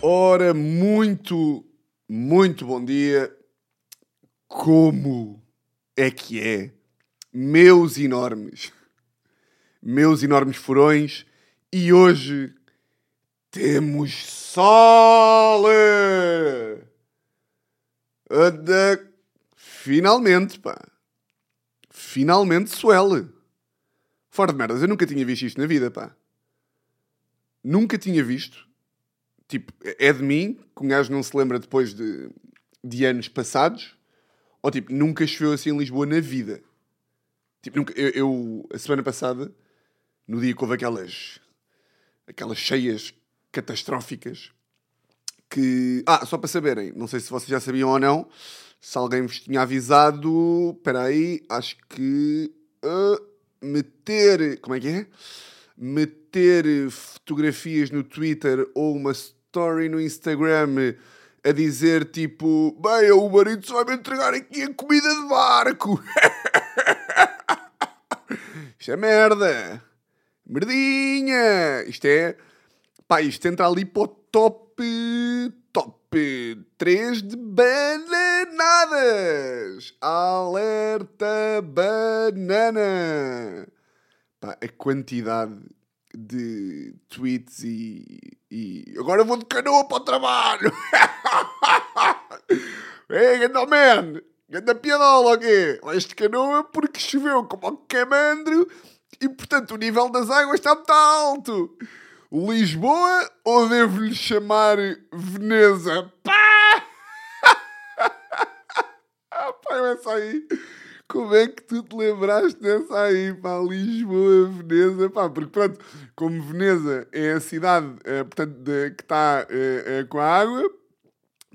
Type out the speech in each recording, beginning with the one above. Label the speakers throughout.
Speaker 1: Ora, muito, muito bom dia. Como é que é? Meus enormes, meus enormes furões, e hoje temos sol! Finalmente, pá. Finalmente suele. Fora de merdas, eu nunca tinha visto isto na vida, pá. Nunca tinha visto. Tipo, é de mim, que um gajo não se lembra depois de, de anos passados. Ou tipo, nunca choveu assim em Lisboa na vida. Tipo, nunca, eu, eu, a semana passada, no dia que houve aquelas, aquelas cheias catastróficas, que. Ah, só para saberem, não sei se vocês já sabiam ou não, se alguém vos tinha avisado, espera aí, acho que. ah, meter. Como é que é? Meter fotografias no Twitter ou uma story no Instagram a dizer tipo: Bem, o marido só vai me entregar aqui a comida de barco. Isto é merda. Merdinha. Isto é. Pá, isto entra ali para o top. Top 3 de bananadas. Alerta banana. Pá, a quantidade de tweets e, e. Agora vou de canoa para o trabalho. Ei, ganda man! Ganda piadola, ok? Vais de canoa porque choveu como um camandro e, portanto, o nível das águas está muito alto. Lisboa ou devo-lhe chamar Veneza? Pá! pá, essa aí. Como é que tu te lembraste dessa aí, pá? Lisboa, Veneza, pá, porque pronto, como Veneza é a cidade, eh, portanto, de- que está eh, eh, com a água,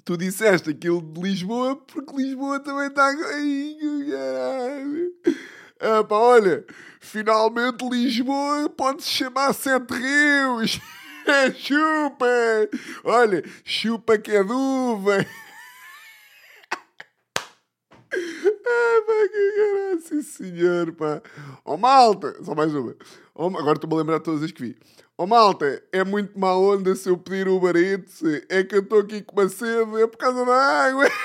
Speaker 1: tu disseste aquilo de Lisboa porque Lisboa também está que caralho. Ah, pá, olha, finalmente Lisboa pode-se chamar Sete Rios. chupa! Olha, chupa que é de Ah, pá, que caralho, sim senhor, pá. Oh, malta, só mais uma. Oh, agora estou-me a lembrar de todas as que vi. Oh, malta, é muito má onda se eu pedir Uber Eats. É que eu estou aqui com uma sede, é por causa da água.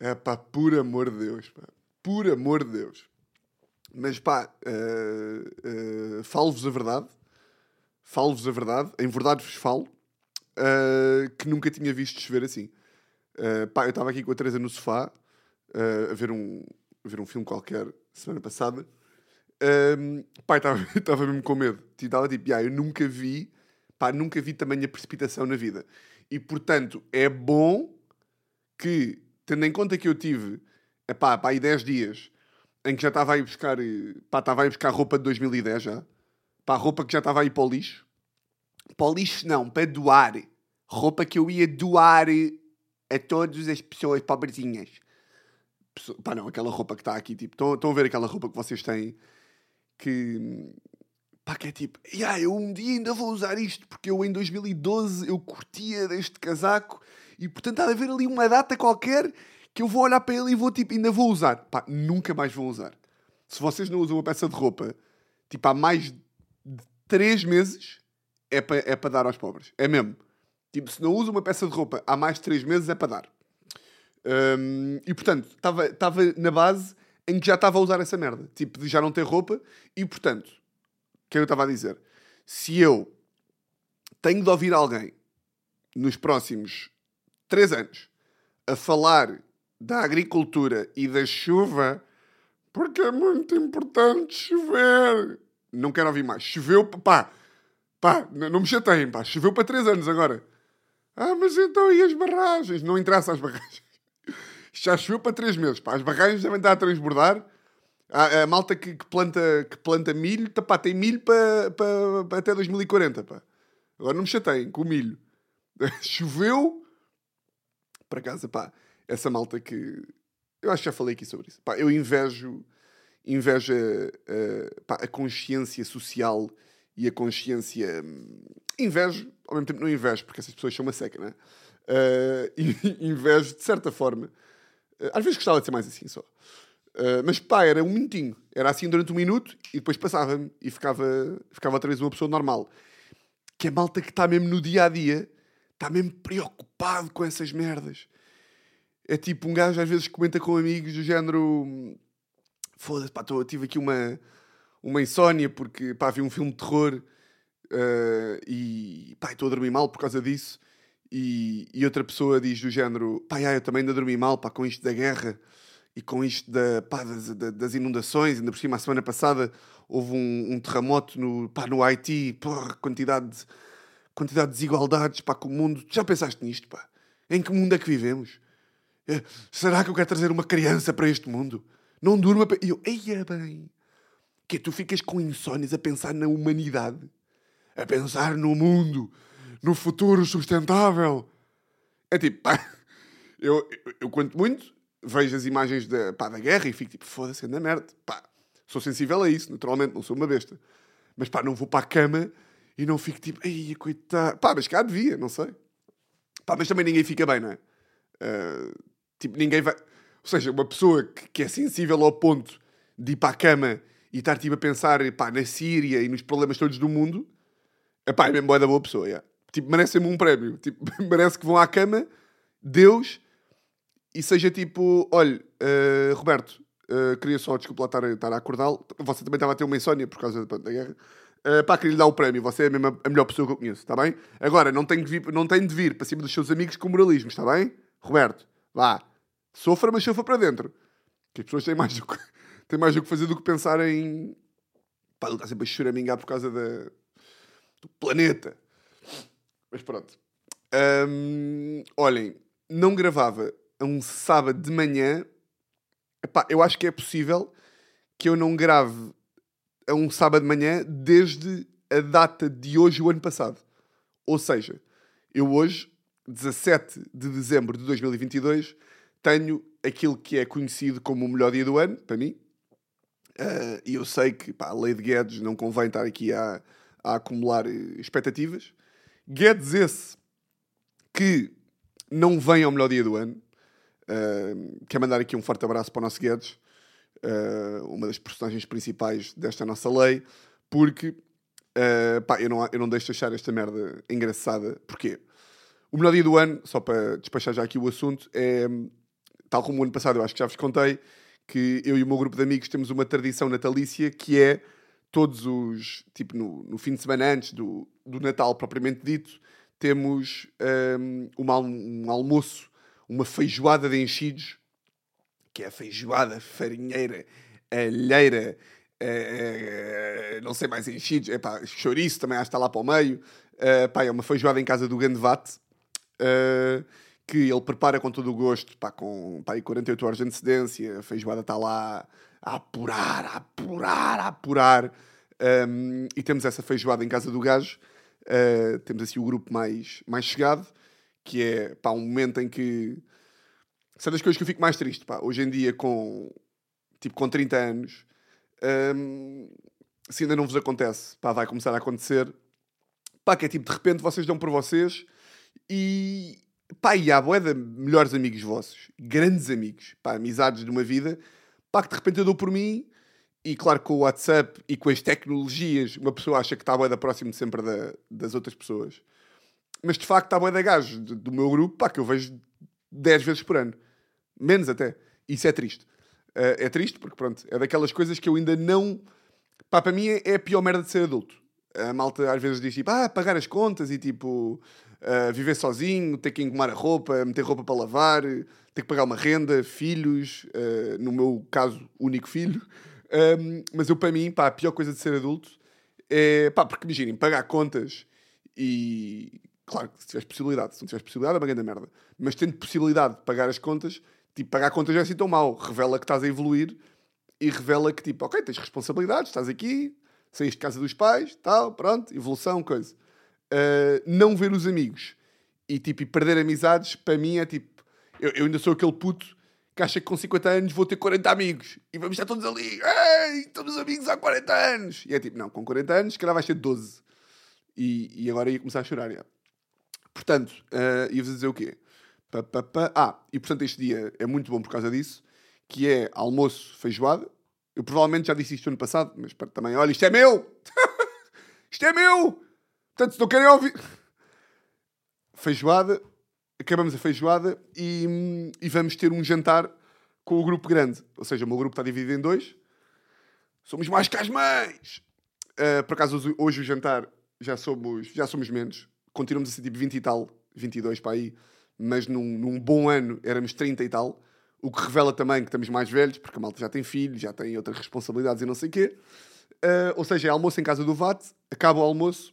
Speaker 1: É pá, por amor de Deus, pá. Por amor de Deus. Mas pá, eh, eh, falo-vos a verdade. Falo-vos a verdade. Em verdade vos falo. eh, que nunca tinha visto chover assim. Eh, pá, eu estava aqui com a Teresa no sofá eh, a, ver um, a ver um filme qualquer semana passada. Um, pá, estava mesmo com medo. Estava tipo, "Ya, eu nunca vi, pá, nunca vi tamanha precipitação na vida. E portanto, é bom que, tendo em conta que eu tive, epá, pá, aí 10 dias, em que já estava a ir buscar, pá, estava a ir buscar roupa de 2010 já, pá, roupa que já estava a ir para o lixo, para o lixo não, para doar, roupa que eu ia doar a todas as pessoas pobrezinhas. Pá, não, aquela roupa que está aqui, tipo, estão, estão a ver aquela roupa que vocês têm que, pá, que é tipo, "Ya, eu um dia ainda vou usar isto, porque eu em 2012 eu curtia deste casaco e portanto há de haver ali uma data qualquer que eu vou olhar para ele e vou tipo, ainda vou usar. Pá, nunca mais vou usar. Se vocês não usam uma peça de roupa, tipo, há mais de 3 meses, é para é para dar aos pobres. É mesmo. Tipo, se não usam uma peça de roupa há mais de 3 meses, é para dar. Hum, e portanto, estava na base em que já estava a usar essa merda. Tipo, de já não ter roupa. E portanto, o que é eu estava a dizer? Se eu tenho de ouvir alguém nos próximos 3 anos a falar da agricultura e da chuva, porque é muito importante chover. Não quero ouvir mais. Choveu, pá, pá, não me chateiem, pá. Choveu para 3 anos agora. Ah, mas então e as barragens? Não interessa as barragens. Já choveu para 3 meses, pá. As barragens devem estar a transbordar. A, a malta que, que planta, que planta milho, tá, pá, tem milho para, para, para até 2040, pá. Agora não me chateiem com o milho. Choveu para casa, pá. Essa malta que. Eu acho que já falei aqui sobre isso. Pá, eu invejo, invejo a, a- pá, a consciência social e a consciência. hum, Invejo, ao mesmo tempo não invejo, porque essas pessoas são uma seca, não é? E invejo, de certa forma. ah, às vezes gostava de ser mais assim só. Uh, mas pá, era um minutinho. Era assim durante um minuto e depois passava-me e ficava, ficava outra vez uma pessoa normal. Que é malta que está mesmo no dia a dia, está mesmo preocupado com essas merdas. É tipo um gajo às vezes comenta com amigos do género: Foda-se, pá, tô, tive aqui uma, uma insónia porque pá, vi um filme de terror uh, e pá, estou a dormir mal por causa disso. E, e outra pessoa diz do género: pá, eu também ainda dormi mal pá, com isto da guerra e com isto da, pá, das, das, inundações, ainda por cima, a semana passada houve um, um terremoto no, pá, no Haiti, porra, quantidade de, quantidade de desigualdades pá, com o mundo. Já pensaste nisto? Pá? Em que mundo é que vivemos? É, será que eu quero trazer uma criança para este mundo? Não durma. E eu, eia bem, que tu ficas com insónias a pensar na humanidade, a pensar no mundo, no futuro sustentável. É tipo, pá, eu, eu, eu quanto muito vejo as imagens da, pá, da guerra e fico tipo, foda-se, anda merda. Pá, sou sensível a isso, naturalmente, não sou uma besta. Mas pá, não vou para a cama e não fico tipo, ai, coitado. Pá, mas cá devia, não sei. Pá, mas também ninguém fica bem, não é? Uh, tipo, ninguém vai. Ou seja, uma pessoa que, que, é sensível ao ponto de ir para a cama e estar tipo a pensar pá, na Síria e nos problemas todos do mundo, pá, é mesmo boa da boa pessoa, yeah. Tipo, merecem-me um prémio. Tipo, merece que vão à cama, Deus e seja tipo, olha, uh, Roberto, uh, queria só, desculpa lá estar, estar a acordá-lo, você também estava a ter uma insónia por causa da, da guerra. Uh, pá, queria lhe dar o prémio, você é a, mesma, a melhor pessoa que eu conheço, está bem? Agora, não tem, vir, não tem de vir para cima dos seus amigos com moralismo, está bem? Roberto, vá, sofra, mas sofra para dentro. Que as pessoas têm mais do que, têm mais do que fazer do que pensar em. Pá, ele está sempre a choramingar por causa da, do planeta. Mas pronto. Olhem, não gravava a um sábado de manhã, epá, eu acho que é possível que eu não grave a um sábado de manhã desde a data de hoje, o ano passado. Ou seja, eu hoje, 17 de dezembro de 2022, tenho aquilo que é conhecido como o melhor dia do ano, para mim. Uh, e eu sei que pá, a lei de Guedes não convém estar aqui a, a acumular expectativas. Guedes esse que não vem ao melhor dia do ano. Uh, quero mandar aqui um forte abraço para o nosso Guedes, uh, uma das personagens principais desta nossa lei, porque uh, pá, eu, não, eu não deixo de achar esta merda engraçada. Porquê? O melhor dia do ano, só para despachar já aqui o assunto, é tal como o ano passado, eu acho que já vos contei, que eu e o meu grupo de amigos temos uma tradição natalícia que é todos os, tipo, no, no fim de semana antes do, do Natal propriamente dito, temos um, uma, um almoço uma feijoada de enchidos, que é a feijoada farinheira, alheira, é, é, não sei mais enchidos, é pá, chouriço também acho que está lá para o meio. Uh, pá, é uma feijoada em casa do Gandevate, uh, que ele prepara com todo o gosto, pá, com pá, 48 horas de antecedência. A feijoada está lá a apurar, a apurar, a apurar. Um, e temos essa feijoada em casa do gajo. Uh, temos assim o grupo mais, mais chegado que é pá, um momento em que. Isso é das coisas que eu fico mais triste. Pá. Hoje em dia, com, tipo, com 30 anos, hum, se ainda não vos acontece, pá, vai começar a acontecer. Pá, que é tipo, de repente vocês dão por vocês e. Pá, e há boé de melhores amigos vossos, grandes amigos, pá, amizades de uma vida, pá, que de repente eu dou por mim e claro, com o WhatsApp e com as tecnologias, uma pessoa acha que está boa da próximo sempre da, das outras pessoas. Mas de facto há boa da gajo do meu grupo pá, que eu vejo 10 vezes por ano. Menos até. Isso é triste. Uh, é triste porque, pronto, é daquelas coisas que eu ainda não. Pá, para mim é, é a pior merda de ser adulto. A malta às vezes diz tipo, ah, pagar as contas e tipo, uh, viver sozinho, ter que engomar a roupa, meter roupa para lavar, ter que pagar uma renda, filhos, uh, no meu caso, único filho. Um, mas eu, para mim, pá, a pior coisa de ser adulto é, pá, porque imaginem, pagar contas e Claro se tiveres possibilidade, se não tiveres possibilidade, é uma grande merda. Mas tendo possibilidade de pagar as contas, tipo, pagar contas já é assim tão mal. Revela que estás a evoluir e revela que, tipo, ok, tens responsabilidades, estás aqui, saíste de casa dos pais, tal, pronto, evolução, coisa. Uh, não ver os amigos e, tipo, perder amizades, para mim é tipo, eu, eu, ainda sou aquele puto que acha que com 50 anos vou ter 40 amigos e vamos estar todos ali, ei, estamos amigos há 40 anos. E é tipo, não, com 40 anos, que calhar vais ter 12. E, e agora ia começar a chorar, já. Portanto, uh, ia-vos dizer o quê? Pa, pa, pa. Ah, e portanto este dia é muito bom por causa disso, que é almoço feijoada. Eu provavelmente já disse isto ano passado, mas também, olha, isto é meu! isto é meu! Portanto, se não querem ouvir. Feijoada, acabamos a feijoada e, e vamos ter um jantar com o grupo grande. Ou seja, o meu grupo está dividido em dois. Somos mais que as mães! Uh, por acaso, hoje, o jantar já somos, já somos menos. Continuamos a ser tipo 20 e tal, 22 para aí. Mas num, num bom ano éramos 30 e tal. O que revela também que estamos mais velhos, porque a malta já tem filhos, já tem outras responsabilidades e não sei o quê. Uh, ou seja, é almoço em casa do VAT, acaba o almoço,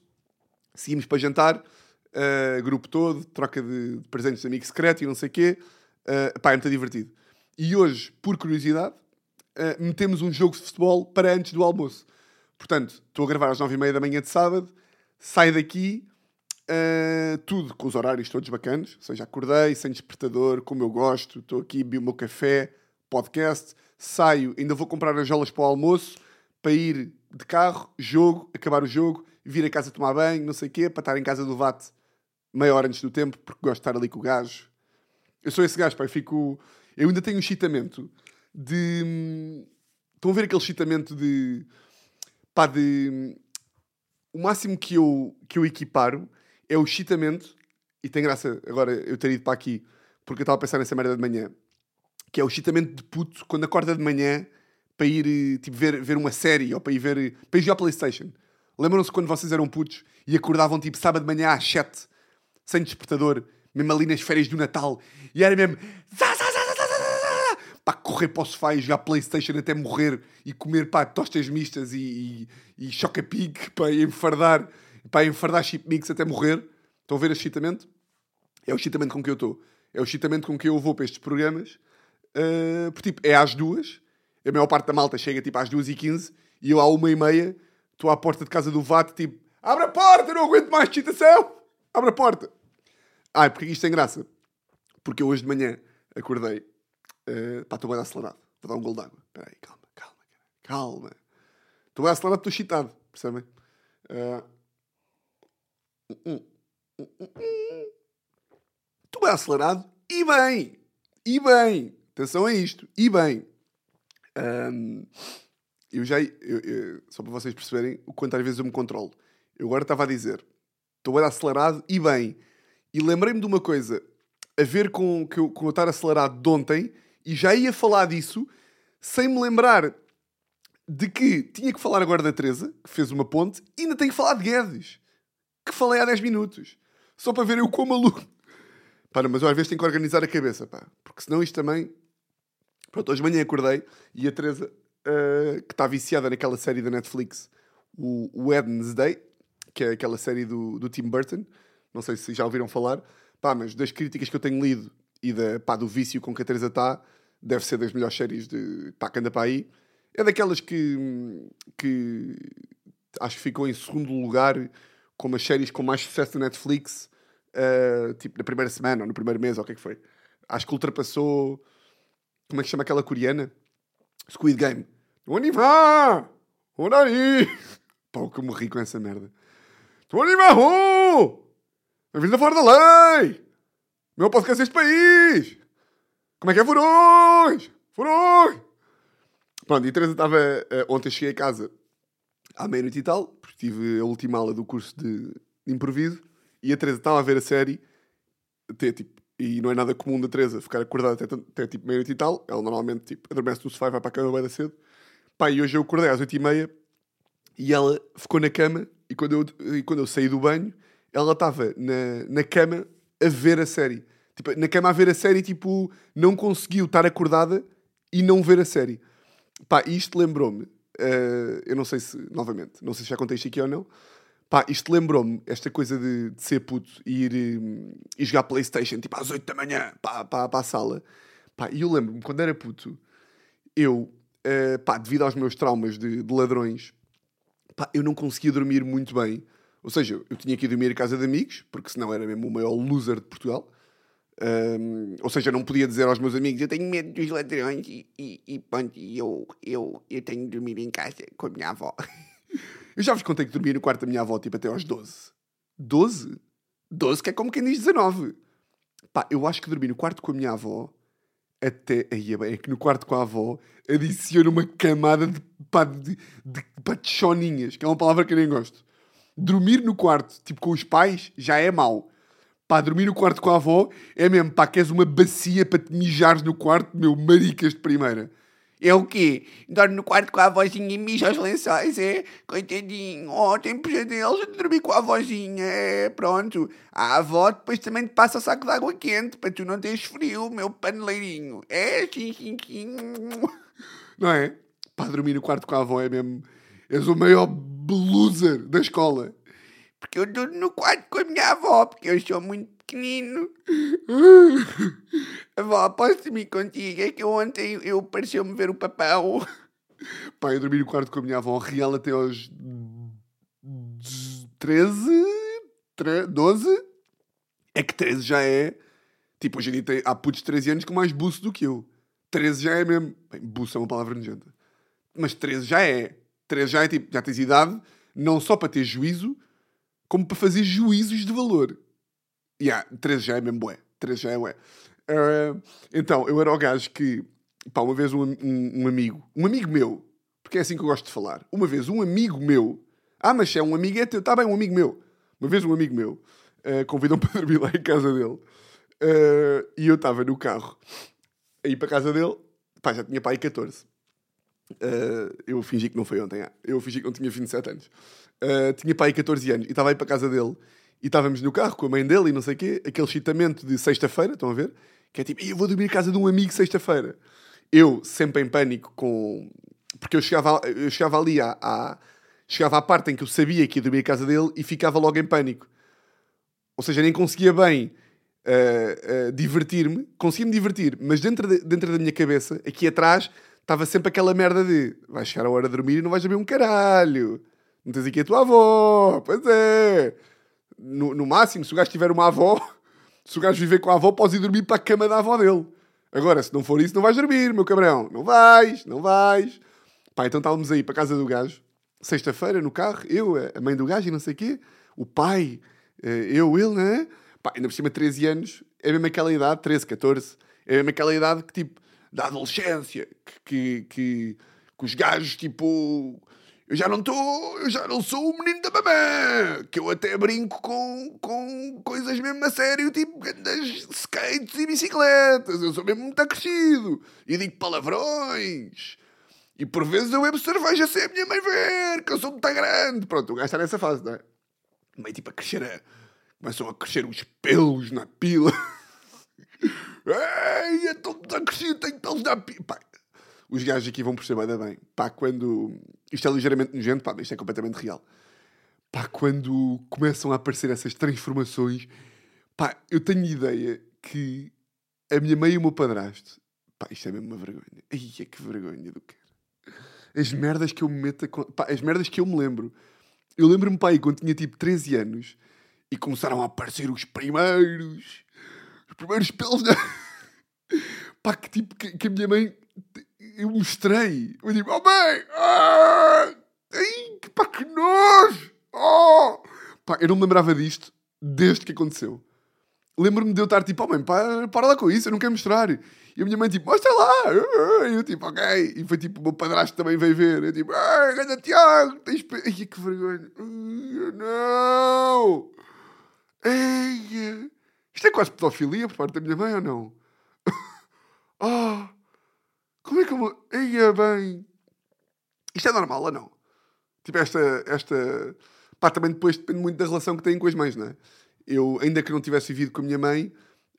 Speaker 1: seguimos para jantar, uh, grupo todo, troca de, de presentes de amigo secreto e não sei o quê. Uh, pá, é muito divertido. E hoje, por curiosidade, uh, metemos um jogo de futebol para antes do almoço. Portanto, estou a gravar às nove e meia da manhã de sábado, saio daqui, uh, tudo com os horários todos bacanas, ou seja, acordei sem despertador, como eu gosto, estou aqui, vi o meu café, podcast, saio, ainda vou comprar as jolas para o almoço, para ir de carro, jogo, acabar o jogo, vir a casa tomar banho, não sei o quê, para estar em casa do VAT meia hora antes do tempo, porque gosto de estar ali com o gajo. Eu sou esse gajo, pá, eu fico eu ainda tenho um excitamento de. Estão a ver aquele excitamento de. pá, de. O máximo que eu, que eu equiparo é o excitamento, e tem graça agora eu ter ido para aqui, porque eu estava a pensar nessa merda de manhã, que é o excitamento de puto quando acorda de manhã para ir tipo, ver, ver uma série ou para ir ver. para ir jogar Playstation. Lembram-se quando vocês eram putos e acordavam tipo sábado de manhã às 7, sem despertador, mesmo ali nas férias do Natal, e era mesmo pá, correr para o sofá e jogar Playstation até morrer e comer pá, tostas mistas e, e, e choca-pique para enfardar, para enfardar chip mix até morrer. Estão a ver o excitamento? É o excitamento com que eu estou. É o excitamento com que eu vou para estes programas. Uh, porque, tipo, é às duas. A maior parte da malta chega, tipo, às duas e quinze. E eu, à uma e meia, estou à porta de casa do VAT, tipo... Abre a porta, não aguento mais excitação! Abre a porta! Ai, porque isto tem graça. Porque eu hoje de manhã acordei Uh, pá, estou bem acelerado. Vou dar um gol d'água. Espera aí, calma, calma, calma. Estou bem acelerado, estou excitado. Percebem? Estou bem acelerado e bem. E bem. Atenção a isto. E bem. Um, eu já... Eu, eu, só para vocês perceberem o quanto às vezes eu me controlo. Eu agora estava a dizer. Estou bem acelerado e bem. E lembrei-me de uma coisa a ver com, com, com eu estar acelerado de ontem e já ia falar disso sem me lembrar de que tinha que falar agora da Teresa, que fez uma ponte, e ainda tenho que falar de Guedes, que falei há 10 minutos. Só para ver eu como maluco. Para, mas eu às vezes tenho que organizar a cabeça, pá. Porque senão isto também... Pronto, hoje de manhã acordei e a Teresa, uh, que está viciada naquela série da Netflix, o Wednesday, que é aquela série do, do Tim Burton, não sei se já ouviram falar, pá, mas das críticas que eu tenho lido e da, pá, do vício com que a Teresa está, deve ser das melhores séries de, pá, que anda para aí. É daquelas que, que acho que ficou em segundo lugar como as séries com mais sucesso da Netflix, uh, tipo na primeira semana ou no primeiro mês, ou o que é que foi. Acho que ultrapassou. Como é que chama aquela coreana? Squid Game. Onde vai? Onde aí? Pá, o que eu morri com essa merda. Onde vai? A vida fora da lei! Meu podcast este país! Como é que é furões? Furões! Pronto, e a Teresa estava. Uh, ontem cheguei a casa à meia-noite e tal, porque tive a última aula do curso de improviso, e a Teresa estava a ver a série, até tipo. E não é nada comum da Teresa ficar acordada até, até tipo meia-noite e tal. Ela normalmente tipo, adormece no sofá e vai para a cama bem cedo. Pá, e hoje eu acordei às oito e meia e ela ficou na cama e quando eu, e quando eu saí do banho, ela estava na, na cama a ver a série. Tipo, na cama a ver a série, tipo, não conseguiu estar acordada e não ver a série. Pá, isto lembrou-me, uh, eu não sei se, novamente, não sei se já contei isto aqui ou não, pá, isto lembrou-me, esta coisa de, de, ser puto e ir um, e jogar Playstation, tipo, às 8 da manhã, pá, pá, para a sala. Pá, e eu lembro-me, quando era puto, eu, uh, pá, devido aos meus traumas de, de ladrões, pá, eu não conseguia dormir muito bem ou seja, eu tinha que ir dormir em casa de amigos, porque senão era mesmo o maior loser de Portugal. Um, ou seja, não podia dizer aos meus amigos: Eu tenho medo dos ladrões e, e, e pronto, eu, eu, eu tenho de dormir em casa com a minha avó. eu já vos contei que dormi no quarto da minha avó tipo até aos 12. 12? 12 que é como quem diz 19. Pá, eu acho que dormi no quarto com a minha avó até. Aí é bem, é que no quarto com a avó adiciona uma camada de, pá, de, de, pá, de choninhas, que é uma palavra que eu nem gosto. Dormir no quarto, tipo com os pais, já é mau. Pá, dormir no quarto com a avó é mesmo, pá, queres uma bacia para te mijares no quarto, meu, maricas de primeira. O quê? Dorme no quarto com a avózinha e mija os lençóis, é? Coitadinho, oh, tem pesadelos de dormir com a avózinha, é? Pronto. A avó depois também te passa saco de água quente para tu não teres frio, meu paneleirinho. É, sim, sim, sim. Não é? Pá, dormir no quarto com a avó é mesmo... És o maior loser da escola. Porque eu durmo no quarto com a minha avó, porque eu sou muito pequenino. Avó, posso dormir contigo? É que ontem eu pareceu-me ver o papão. Pá, eu dormi no quarto com a minha avó real até aos 13, 12. É que 13 já é. Tipo, hoje em dia tem, há putos de 13 anos com mais buço do que eu. 13 já é mesmo. Bem, buço é uma palavra nojenta. Mas 13 já é. 13 já é tipo, já tens idade, não só para ter juízo, como para fazer juízos de valor. Yeah, 13 já é mesmo bué. 13 já é bué. Uh, então, eu era o gajo que, pá, uma vez um, um, um, amigo, um amigo meu, porque é assim que eu gosto de falar, uma vez um amigo meu, ah, mas é um amigo é teu, está bem, um amigo meu. Uma vez um amigo meu uh, convidou-me para dormir lá em casa dele uh, e eu estava no carro a ir para casa dele, pá, já tinha pai 14. Uh, eu fingi que não foi ontem, ah. eu fingi que não tinha 27 anos. Uh, tinha pai 14 anos e estava aí para casa dele e estávamos no carro com a mãe dele e não sei o quê, aquele chitamento de sexta-feira, estão a ver? Que é tipo, eu vou dormir em casa de um amigo sexta-feira. Eu, sempre em pânico, com. Porque eu chegava, eu chegava ali à, à, Chegava à parte em que eu sabia que ia dormir em casa dele e ficava logo em pânico. Ou seja, nem conseguia bem uh, uh, divertir-me. Conseguia-me divertir, mas dentro, de, dentro da minha cabeça, aqui atrás, estava sempre aquela merda de vais chegar a hora de dormir e não vais dormir um caralho. Não tens aqui a tua avó. Pois é. No, no máximo, se o gajo tiver uma avó, se o gajo viver com a avó, podes ir dormir para a cama da avó dele. Agora, se não for isso, não vais dormir, meu cabrão. Não vais, não vais. Pá, então estávamos aí para a casa do gajo, sexta-feira, no carro, eu, a mãe do gajo e não sei o quê, o pai, eh, eu, ele, né? Pá, ainda por cima, 13 anos, é mesmo aquela idade, 13, 14, é mesmo aquela idade que, tipo, da adolescência, que, que, que, que os gajos, tipo, eu já não estou, eu já não sou o menino da mamã, que eu até brinco com, com coisas mesmo a sério, tipo grandes skates e bicicletas. Eu sou mesmo muito crescido e digo palavrões. E por vezes eu bebo cerveja sem a minha mãe ver, que eu sou muito grande. Pronto, o gajo está nessa fase, não é? Meio tipo a crescer, a... começam a crescer os pelos na pila. Ei, eu estou muito crescido, tenho pelos na pila. Pá, os gajos aqui vão perceber bem. Pá, quando. Isto é ligeiramente nojento, pá, isto é completamente real. Pá, quando começam a aparecer essas transformações, pá, eu tenho ideia que a minha mãe e o meu padrasto. Pá, isto é mesmo uma vergonha. Ai, é que vergonha do que As merdas que eu me meto a... Pá, as merdas que eu me lembro. Eu lembro-me, pá, aí, quando tinha tipo 13 anos e começaram a aparecer os primeiros. Os primeiros pelos. Pá, que tipo, que, que a minha mãe eu mostrei. Eu digo, oh mãe! Ah, ai, pá, que nojo! Oh! Pá, eu não me lembrava disto desde que aconteceu. Lembro-me de eu estar tipo, oh mãe, para, para lá com isso, eu não quero mostrar. E a minha mãe tipo, mostra lá! E eu tipo, ok. E foi tipo, o meu padrasto também veio ver. Eu tipo, ai, ganda Tiago, tens... Ai, que vergonha. Não! Ai, isto é quase pedofilia por parte da minha mãe ou não? Ah! oh. Como é que eu vou. Eia bem. Isto é normal ou não? Tipo, esta. esta... Pá, também depois depende muito da relação que têm com as mães, não é? Eu, ainda que não tivesse vivido com a minha mãe,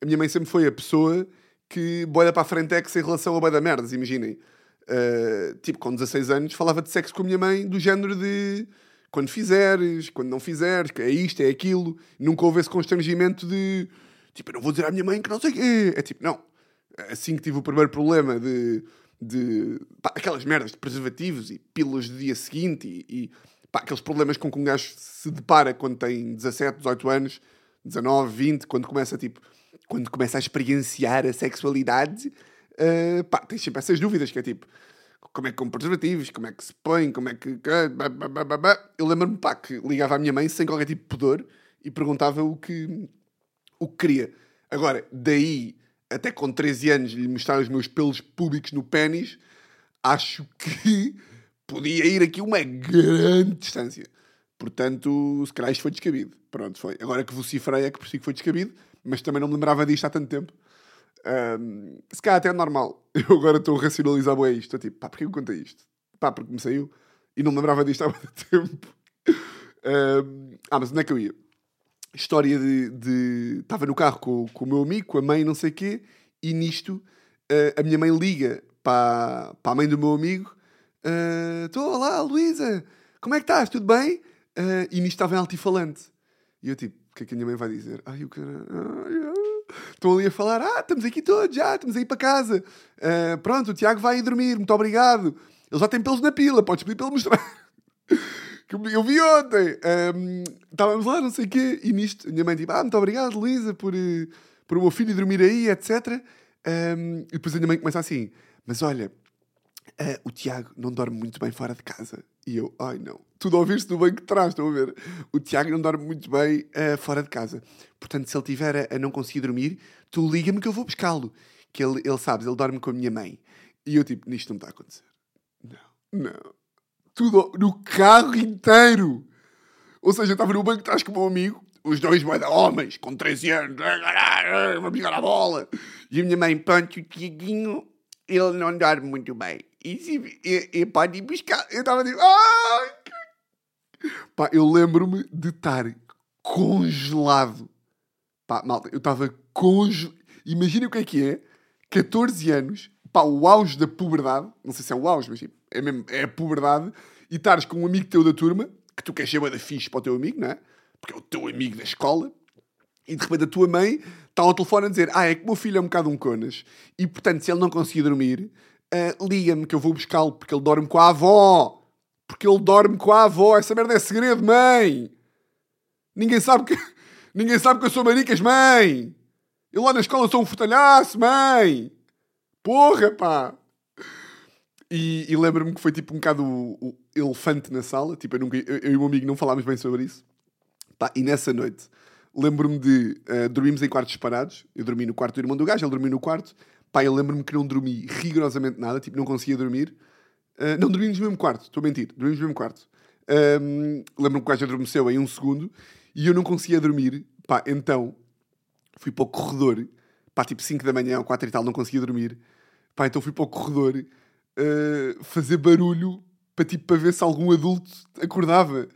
Speaker 1: a minha mãe sempre foi a pessoa que boia para a frente é que em relação a boia da merdas, imaginem. Uh, tipo, com 16 anos, falava de sexo com a minha mãe, do género de quando fizeres, quando não fizeres, é isto, é aquilo. Nunca houve esse constrangimento de tipo, eu não vou dizer à minha mãe que não sei o quê. É tipo, não. Assim que tive o primeiro problema de de pá, aquelas merdas de preservativos e pílulas do dia seguinte e, e pá, aqueles problemas com que um gajo se depara quando tem 17, 18 anos, 19, 20, quando começa tipo, quando começa a experienciar a sexualidade, uh, pá, tens sempre essas dúvidas que é tipo, como é que com preservativos, como é que se põe, como é que. Eu lembro-me pá, que ligava à minha mãe sem qualquer tipo de pudor e perguntava o que, o que queria. Agora, daí até com 13 anos lhe mostrar os meus pelos públicos no pênis, acho que podia ir aqui uma grande distância. Portanto, se calhar isto foi descabido. Pronto, foi. Agora que vociferei é que si que foi descabido, mas também não me lembrava disto há tanto tempo. Um, se calhar até é normal. Eu agora estou a racionalizar bem isto. Estou tipo, pá, porquê eu contei isto? Pá, porque me saiu e não me lembrava disto há muito tempo. Um, ah, mas onde é que eu ia? História de. Estava no carro com, com o meu amigo, com a mãe, não sei o quê, e nisto uh, a minha mãe liga para, para a mãe do meu amigo: Estou, uh, olá, Luísa, como é que estás? Tudo bem? Uh, e nisto estava em altifalante. E eu tipo, o que é que a minha mãe vai dizer? Ai, o cara. Estão ali a falar, ah, estamos aqui todos, já, estamos aí para casa. Uh, pronto, o Tiago vai ir dormir, muito obrigado. Ele já tem pelos na pila, podes pedir para ele mostrar. eu vi ontem. Um, estávamos lá, não sei o quê, e nisto, minha mãe tipo, ah, muito obrigado, Luísa, por, eh, por o meu filho dormir aí, etc. Um, e depois a minha mãe começa assim, mas olha, Uh, o Tiago não dorme muito bem fora de casa. E eu, ai não. Tudo a ouvir-se do banco de trás, estão a ver? O Tiago não dorme muito bem uh, fora de casa. Portanto, se ele tiver a, a não conseguir dormir, tu liga-me que eu vou buscá-lo. Que ele, ele sabes, ele dorme com a minha mãe. E eu, tipo, nisto não está a acontecer. Não, não. Tudo no carro inteiro. Ou seja, eu estava no banco de trás com o meu amigo, os dois moeda homens, com 13 anos, vamos jogar a bola. E a minha mãe, pronto, o Tiaguinho, ele não dorme muito bem e, se, e, e pode ir buscar. Eu estava tipo, ah! Pá, eu lembro-me de estar congelado. Pá, malta, eu estava congelado. Imagina o que é que é, 14 anos, pá, o auge da puberdade, não sei se é o auge, mas tipo, é mesmo, é a puberdade, e estares com um amigo teu da turma, que tu queres ser da fixe para o teu amigo, não é? Porque é o teu amigo da escola, e de repente a tua mãe está ao telefone a dizer: Ah, é que o meu filho é um bocado um conas, e portanto, se ele não conseguir dormir, uh, liga-me que eu vou buscá-lo porque ele dorme com a avó. Porque ele dorme com a avó. Essa merda é segredo, mãe. Ninguém sabe que, ninguém sabe que eu sou maricas, mãe. Eu lá na escola sou um fotalhaço, mãe. Porra, pá. E, e lembro-me que foi tipo um bocado o, o, elefante na sala. Tipo, eu, nunca, eu, eu e o meu amigo não falámos bem sobre isso. Pá, e nessa noite lembro-me de uh, dormimos em quartos separados. Eu dormi no quarto do irmão do gajo, ele dormiu no quarto. Pá, eu lembro-me que não dormi rigorosamente nada, tipo, não conseguia dormir. Uh, não dormimos no mesmo quarto, estou a mentir, dormimos no mesmo quarto. Um, lembro-me que o gajo adormeceu em um segundo e eu não conseguia dormir. Pá, então fui para o corredor, pá, tipo 5 da manhã ou 4 e tal, não conseguia dormir. Pá, então fui para o corredor uh, fazer barulho para, tipo, para ver se algum adulto acordava.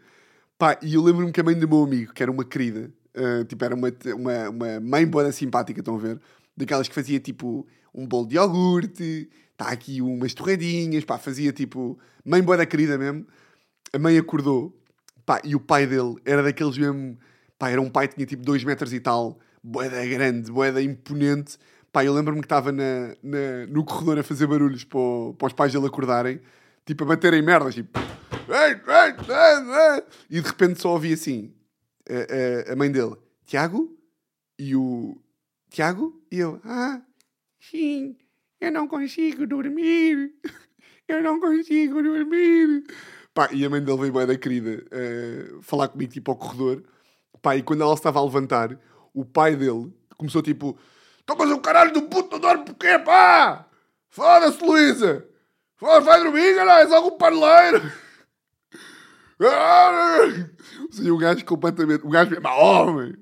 Speaker 1: Pá, e eu lembro-me que a mãe do meu amigo, que era uma querida, uh, tipo, era uma, uma, uma mãe boa simpática, estão a ver? Daquelas que fazia tipo um bolo de iogurte, está aqui umas torradinhas, pá, fazia tipo. Mãe boa da querida mesmo. A mãe acordou, pá, e o pai dele era daqueles mesmo. Pá, era um pai que tinha tipo 2 metros e tal, boeda grande, boeda imponente. Pá, eu lembro-me que estava na, na, no corredor a fazer barulhos para, para os pais dele acordarem, tipo a baterem merdas, tipo. E de repente só ouvi assim a, a, a mãe dele, Tiago, e o Tiago, e eu, ah, Sim, eu não consigo dormir. Eu não consigo dormir. Pá, e a mãe dele veio bem da querida uh, falar comigo, tipo, ao corredor. Pá, e quando ela estava a levantar, o pai dele começou, tipo... Então, mas o caralho do puto não dorme porquê, pá? Foda-se, Luísa! Foda-se, vai dormir, caralho, és algum paneleiro! Ou seja, o gajo completamente... O gajo mesmo, homem!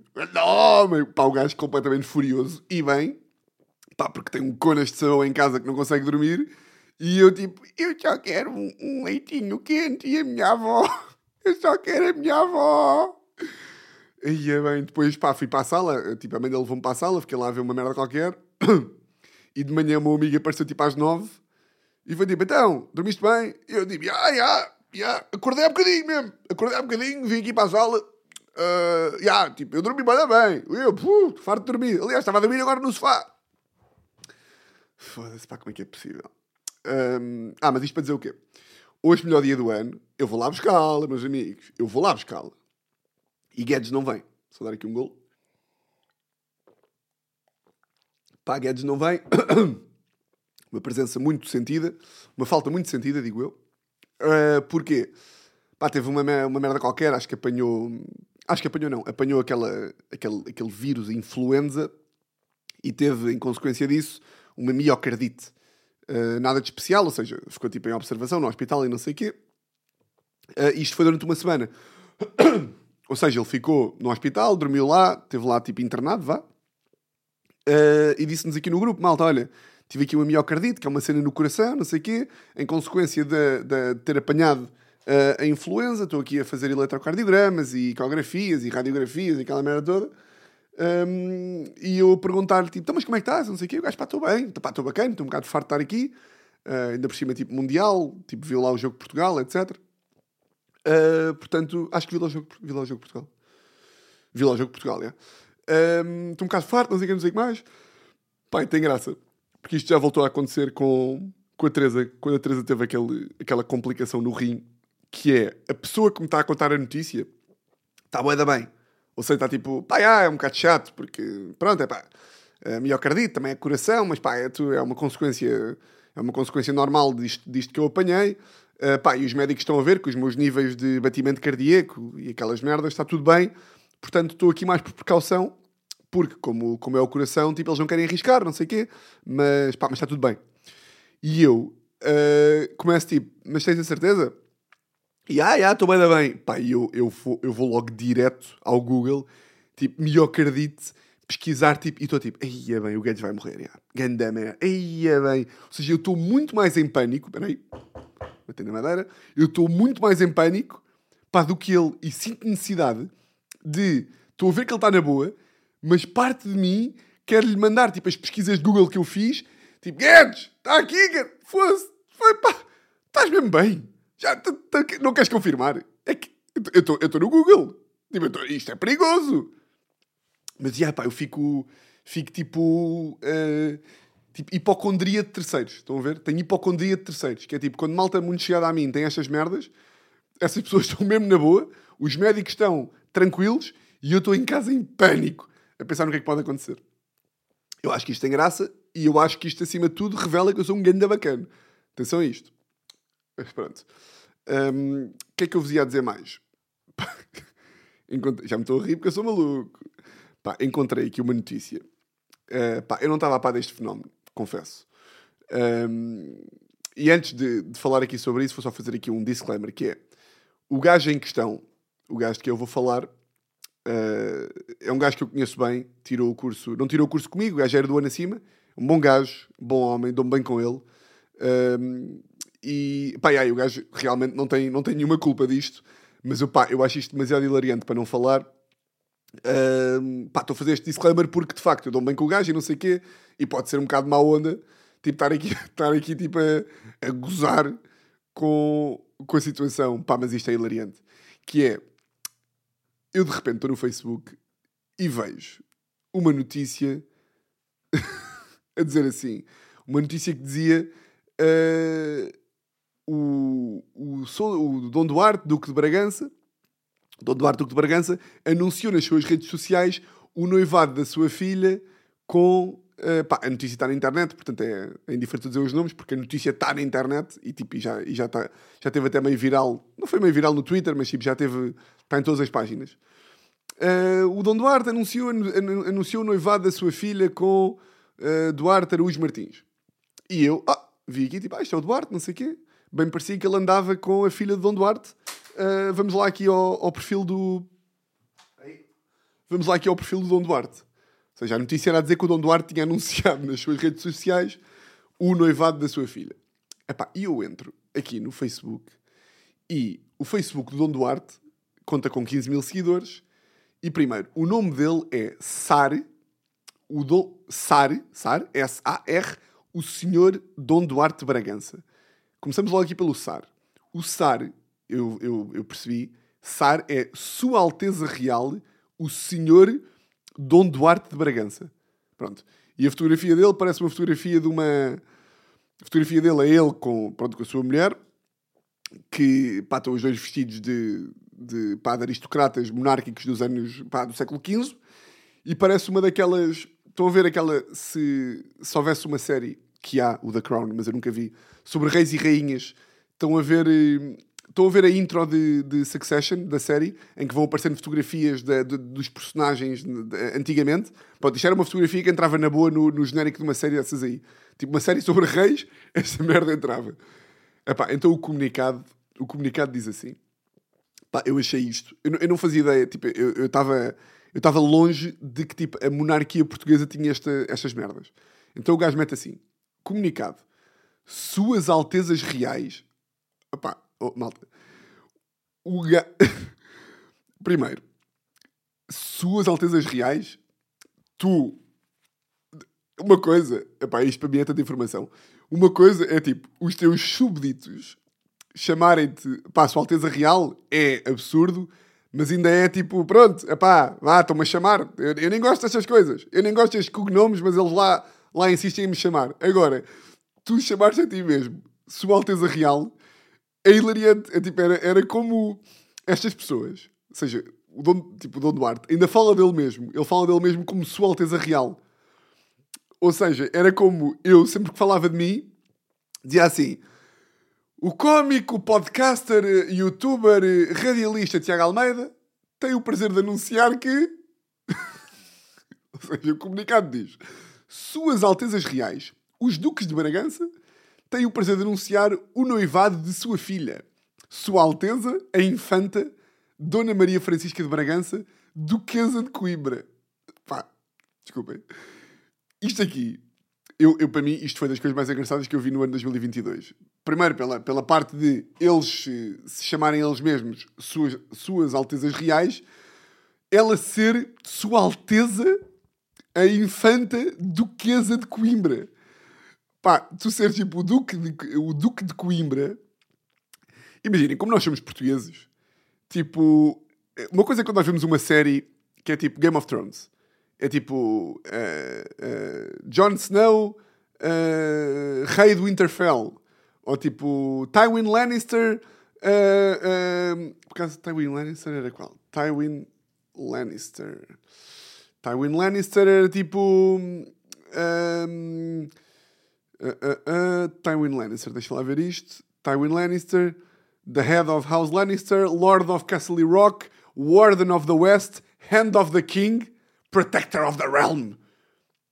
Speaker 1: Homem! Pá, o gajo completamente furioso. E bem, pá, porque tem um conas de sabão em casa que não consegue dormir. E eu tipo, eu só quero um, um leitinho quente e a minha avó. Eu só quero a minha avó. E é bem, depois pá, fui para a sala, tipo, a mãe dele levou-me para a sala, fiquei lá a ver uma merda qualquer. E de manhã o meu amigo apareceu tipo às nove e foi tipo, então, dormiste bem? E eu digo, ah, já, já, acordei há bocadinho mesmo, acordei há bocadinho, vim aqui para a sala, uh, já, tipo, eu dormi bem, eu, puf, farto de dormir. Aliás, estava a dormir agora no sofá. Foda-se, pá, como é que é possível? Um, ah, mas isto para dizer o quê? Hoje, melhor dia do ano, eu vou lá buscá-la, meus amigos. Eu vou lá buscá-la. E Guedes não vem. Só dar aqui um gol. Pá, Guedes não vem. uma presença muito sentida. Uma falta muito sentida, digo eu. Uh, porquê? Pá, teve uma, uma merda qualquer. Acho que apanhou... Acho que apanhou não. Apanhou aquela, aquele, aquele vírus, a influenza e teve, em consequência disso, uma miocardite. Uh, nada de especial, ou seja, ficou tipo em observação no hospital e não sei o quê. Uh, isto foi durante uma semana. ou seja, ele ficou no hospital, dormiu lá, teve lá tipo internado, vá. Uh, e disse-nos aqui no grupo, malta, olha, tive aqui uma miocardite, que é uma cena no coração, não sei o quê, em consequência de, de ter apanhado uh, a influenza, estou aqui a fazer eletrocardiogramas e ecografias e radiografias e aquela merda toda. Um, e eu perguntar-lhe, tipo, então, mas como é que estás? Não sei o quê. O gajo, pá, estou bem, pá, estou bacana, estou um bocado farto de estar aqui. Uh, ainda por cima, tipo, mundial, tipo, viu lá o jogo de Portugal, etc. Uh, portanto, acho que viu lá o jogo, jogo Portugal. Viu lá o jogo Portugal, é. Um, estou um bocado farto, não sei o que, mais. Pai, tem graça. Porque isto já voltou a acontecer com, com a Teresa, quando a Teresa teve aquele, aquela complicação no rim, que é a pessoa que me está a contar a notícia está boa da bem ou seja, está tipo, pá, é um bocado chato, porque, pronto, é pá, a miocardite também é coração, mas pá, é, é uma consequência, é uma consequência normal disto, disto que eu apanhei. Uh, pá, e os médicos estão a ver que os meus níveis de batimento cardíaco e aquelas merdas está tudo bem, portanto estou aqui mais por precaução, porque como, como é o coração, tipo, eles não querem arriscar, não sei o quê, mas pá, mas está tudo bem. E eu uh, começo tipo, mas tens a certeza? E ah, já, estou bem bem. Pá, eu, eu, vou, eu vou logo direto ao Google, tipo, miocardite, pesquisar, tipo, e estou tipo, aí é bem, o Guedes vai morrer, já. Ganda merda, aí é bem. Ou seja, eu estou muito mais em pânico, peraí, batendo na madeira, eu estou muito mais em pânico, pá, do que ele, e sinto necessidade de, estou a ver que ele está na boa, mas parte de mim quer lhe mandar, tipo, as pesquisas de Google que eu fiz, tipo, Guedes, está aqui, fosse, foi, pá, estás mesmo bem já não queres confirmar? É que eu estou no Google. Tipo, isto é perigoso. Mas, yeah, pá, eu fico, fico tipo, uh, tipo hipocondria de terceiros. Estão a ver? Tenho hipocondria de terceiros. Que é tipo, quando malta muito chegada a mim tem estas merdas, essas pessoas estão mesmo na boa, os médicos estão tranquilos e eu estou em casa em pânico a pensar no que é que pode acontecer. Eu acho que isto tem graça e eu acho que isto, acima de tudo, revela que eu sou um ganda bacana. Atenção a isto. Mas pronto. O um, que é que eu vos ia dizer mais? Já me estou a rir porque eu sou maluco. Pá, encontrei aqui uma notícia. Uh, pá, eu não estava a par deste fenómeno, confesso. Um, e antes de, de, falar aqui sobre isso, vou só fazer aqui um disclaimer, que é o gajo em questão, o gajo que eu vou falar, uh, é um gajo que eu conheço bem, tirou o curso, não tirou o curso comigo, o gajo era do ano acima, um bom gajo, bom homem, dou-me bem com ele. Um, e pá, aí, o gajo realmente não tem, não tem nenhuma culpa disto, mas eu, pá, eu acho isto demasiado hilariante para não falar. Pá, estou a fazer este disclaimer porque de facto eu dou bem com o gajo e não sei o quê, e pode ser um bocado má onda, tipo, estar aqui, estar aqui tipo, a, a gozar com, com a situação, pá, mas isto é hilariante. Que é, eu de repente estou no Facebook e vejo uma notícia a dizer assim, uma notícia que dizia. Uh, o, o, o Dom Duarte, Duque de Bragança, Duarte, Duque de Bragança, anunciou nas suas redes sociais o noivado da sua filha com. Uh, pá, a notícia está na internet, portanto é, é indiferente dizer os nomes, porque a notícia está na internet e, tipo, e já, e já, tá, já teve até meio viral. Não foi meio viral no Twitter, mas tipo, já teve. Está em todas as páginas. Uh, o Dom Duarte anunciou, anunciou o noivado da sua filha com uh, Duarte Araújo Martins. E eu, ah, vi aqui, tipo, ah, isto é o Duarte, não sei o quê bem parecia que ele andava com a filha de Dom Duarte. Uh, vamos lá aqui ao, ao, perfil do. Vamos lá aqui ao perfil do Dom Duarte. Ou seja, a notícia era a dizer que o Dom Duarte tinha anunciado nas suas redes sociais o noivado da sua filha. E eu entro aqui no Facebook e o Facebook do Dom Duarte conta com 15 mil seguidores e primeiro, o nome dele é Sar, o Dom, Sar, Sar, S-A-R, o senhor Dom Duarte Bragança. Começamos logo aqui pelo SAR. O SAR, eu, eu, eu percebi, SAR é Sua Alteza Real, o Senhor Dom Duarte de Bragança. Pronto. E a fotografia dele parece uma fotografia de uma. A fotografia dele é ele com, pronto, com a sua mulher, que pá, estão os dois vestidos de, de, pá, de aristocratas monárquicos dos anos pá, do século XV, e parece uma daquelas. Estão a ver aquela. Se, se houvesse uma série que há, o The Crown, mas eu nunca vi, sobre reis e rainhas. Estão a ver, Estão a ver a intro de, de Succession, da série, em que vão aparecendo fotografias de- de- dos personagens antigamente. Pode isto era uma fotografia que entrava na boa no, no genérico de uma série dessas aí. Tipo, uma série sobre reis, essa merda entrava. Epá, então o comunicado, o comunicado diz assim. Eu achei isto. Eu, eu não fazia ideia. Tipo, eu estava eu estava longe de que tipo, a monarquia portuguesa tinha esta, estas merdas. Então o gajo mete assim: comunicado. Suas Altezas Reais. Oh, malta. O ga... Primeiro, Suas Altezas Reais, tu. Uma coisa, epá, isto para mim é tanta informação. Uma coisa é tipo, os teus súbditos chamarem-te, pá, Sua Alteza Real é absurdo, mas ainda é tipo, pronto, epá, vá, estão-me a chamar. Eu, eu nem gosto destas coisas. Eu nem gosto destes cognomes, mas eles lá, lá insistem em me chamar. Agora, tu chamares a ti mesmo Sua Alteza Real é hilariante. É, tipo, era, era como estas pessoas, ou seja, o Dom, tipo, o Dom Duarte, ainda fala dele mesmo. Ele fala dele mesmo como Sua Alteza Real. Ou seja, era como eu, sempre que falava de mim, dizia assim: o cómico, podcaster, youtuber, radialista Tiago Almeida tem o prazer de anunciar que. Ou seja, o comunicado diz: Suas Altezas Reais, os Duques de Bragança, têm o prazer de anunciar o noivado de sua filha, Sua Alteza, a Infanta, Dona Maria Francisca de Bragança, Duquesa de Coimbra. Pá, desculpem. Isto aqui, eu, eu, para mim, isto foi das coisas mais engraçadas que eu vi no ano 2022. Primeiro, pela, pela parte de eles eh, se chamarem eles mesmos suas, suas Altezas Reais, ela ser Sua Alteza a Infanta Duquesa de Coimbra. Pá, tu seres tipo o Duque de, o Duque de Coimbra. Imaginem, como nós somos portugueses, tipo, uma coisa é quando nós vemos uma série que é tipo Game of Thrones. É tipo eh, eh, Jon Snow, eh, Rei do Winterfell. Ou tipo Tywin Lannister. por causa de Tywin Lannister era qual? Tywin Lannister. Tywin Lannister era tipo. Uh, uh, uh, Tywin Lannister, deixa lá ver isto. Tywin Lannister, the head of House Lannister, Lord of Castle Rock, Warden of the West, Hand of the King, Protector of the Realm.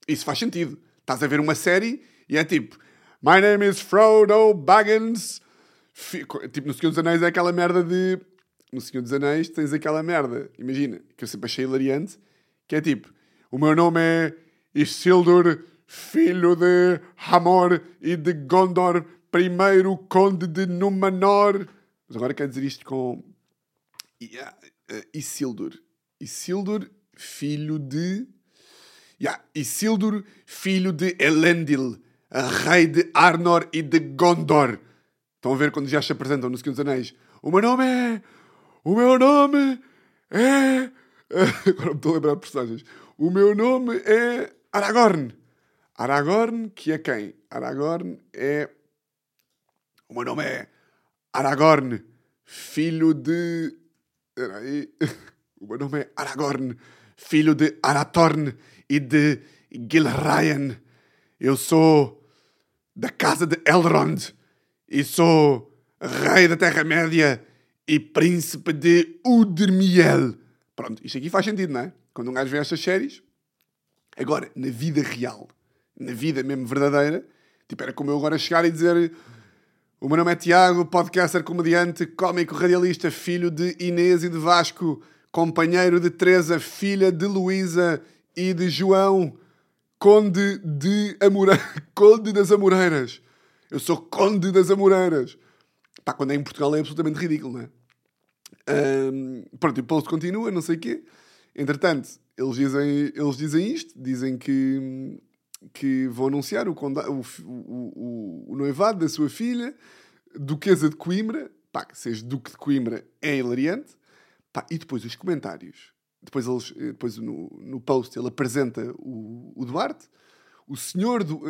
Speaker 1: Isso faz sentido. Estás a ver uma série e é tipo: My name is Frodo Baggins. Tipo, no Senhor dos Anéis é aquela merda de. No Senhor dos Anéis tens aquela merda, imagina, que eu sempre achei hilariante, que é tipo: O meu nome é Isildur, filho de Hamor e de Gondor, primeiro conde de Númenor. Mas agora quer dizer isto com. Yeah, uh, Isildur. Isildur, filho de. Yeah, Isildur, filho de Elendil, rei de Arnor e de Gondor. Estão a ver quando já se apresentam no Senhor dos Anéis? O meu nome é. O meu nome é. Agora me estou a lembrar de personagens. O meu nome é Aragorn. Aragorn, que é quem? Aragorn é. O meu nome é Aragorn, filho de. Espera aí. O meu nome é Aragorn, filho de Arathorn e de Gilraen. Eu sou da casa de Elrond e sou rei da Terra-média e príncipe de Udrmiel. Pronto, isto aqui faz sentido, não é? Quando um gajo vê estas séries. Agora, na vida real, na vida mesmo verdadeira, tipo, era como eu agora chegar e dizer o meu nome é Tiago, podcaster, comediante, cómico, radialista, filho de Inês e de Vasco, companheiro de Teresa, filha de Luísa e de João, conde de Amore... conde das Amoreiras. Eu sou conde das Amoreiras. Pá, quando é em Portugal é absolutamente ridículo, não é? Ahm, pronto, e o post continua, não sei o quê. Entretanto, eles dizem, eles dizem isto, dizem que, que vão anunciar o, o, o, o, noivado da sua filha, Duquesa de Coimbra. Pá, seja Duque de Coimbra é hilariante. Pá, e depois os comentários. Depois, eles, depois no, no post ele apresenta o, o Duarte. O senhor do...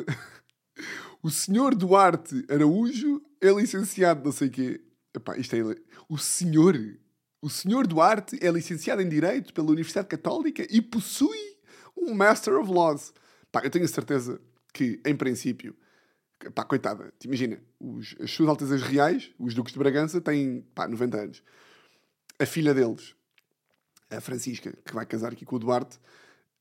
Speaker 1: o senhor Duarte Araújo é licenciado não sei o quê. Epá, isto é... O senhor... O senhor Duarte é licenciado em Direito pela Universidade Católica e possui um Master of Laws. Pá, eu tenho a certeza que, em princípio, pá, coitada, te imagina, os, as suas altezas reais, os duques de Bragança, têm, pá, 90 anos. A filha deles, a Francisca, que vai casar aqui com o Duarte,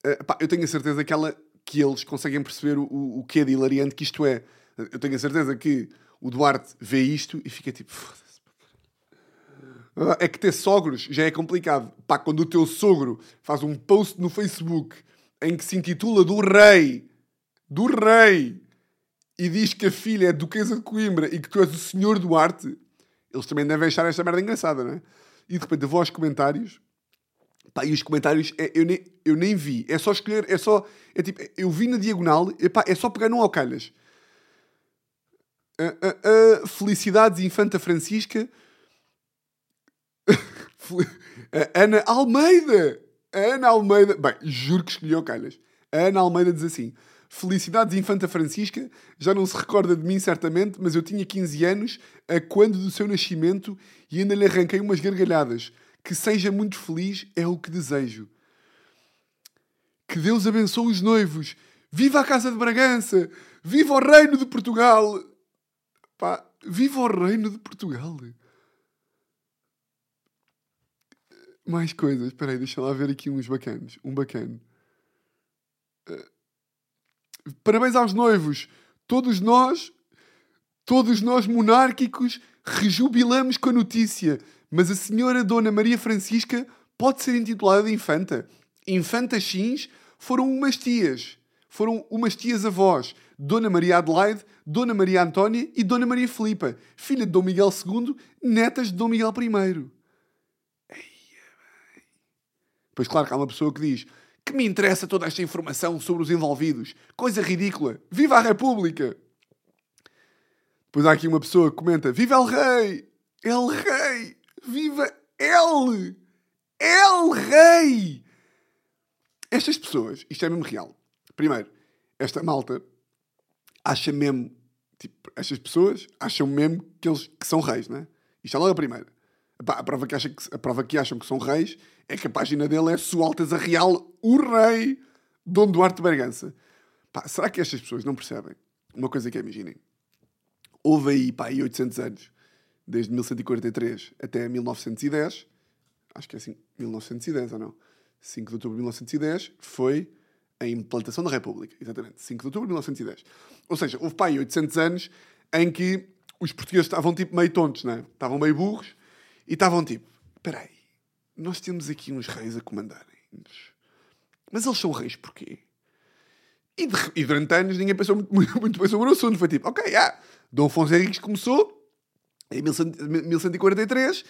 Speaker 1: uh, pá, eu tenho a certeza que, ela, que eles conseguem perceber o, o, que é de hilariante que isto é. Eu tenho a certeza que o Duarte vê isto e fica tipo. É que ter sogros já é complicado. Pá, quando o teu sogro faz um post no Facebook em que se intitula do rei, do rei, e diz que a filha é duquesa de Coimbra e que tu és o senhor Duarte, eles também devem achar esta merda engraçada, não é? E de repente eu vou aos comentários, pá, e os comentários é, eu, nem, eu nem vi, é só escolher, é só, é tipo, eu vi na diagonal, e, pá, é só pegar num ao calhas. Uh, uh, uh, felicidades, Infanta Francisca. Ana Almeida! Ana Almeida. Bem, juro que escolhi o calhas. Ana Almeida diz assim: Felicidades, Infanta Francisca. Já não se recorda de mim, certamente, mas eu tinha 15 anos a quando do seu nascimento e ainda lhe arranquei umas gargalhadas. Que seja muito feliz é o que desejo. Que Deus abençoe os noivos. Viva a Casa de Bragança! Viva o Reino de Portugal! Pá, viva o Reino de Portugal! Mais coisas. Espera aí, deixa lá ver aqui uns bacanos. Um bacano. Uh, parabéns aos noivos. Todos nós, todos nós monárquicos, rejubilamos com a notícia. Mas a senhora Dona Maria Francisca pode ser intitulada infanta. Infantas Chins foram umas tias. Foram umas tias avós. Dona Maria Adelaide, Dona Maria Antónia e Dona Maria Filipa, filha de Dom Miguel II, netas de Dom Miguel I. Pois claro que há uma pessoa que diz que me interessa toda esta informação sobre os envolvidos. Coisa ridícula. Viva a República! Depois há aqui uma pessoa que comenta Viva El Rei! El Rei! Viva El! El Rei! Estas pessoas, isto é mesmo real. Primeiro, esta malta acha mesmo, tipo, estas pessoas acham mesmo que eles que são reis, não é? Isto é logo a primeira. A prova, que acha que, a prova que acham que são reis é que a página dele é Sua Alteza Real, o Rei Dom Duarte Bergança. Pá, será que estas pessoas não percebem? Uma coisa que é, imaginem. Houve aí, pá, aí 800 anos, desde 1143 até 1910, acho que é assim, 1910 ou não? 5 de outubro de 1910 foi a implantação da República, exatamente, 5 de outubro de 1910. Ou seja, houve pá, aí 800 anos em que os portugueses estavam tipo meio tontos, não é? Estavam meio burros e estavam tipo: espera aí, nós temos aqui uns reis a comandarem-nos. Mas eles são reis porquê? E, de, e, durante anos ninguém pensou muito, muito, muito bem sobre o assunto. Foi tipo: ok, ah, Dom Afonso Henriques começou em 1143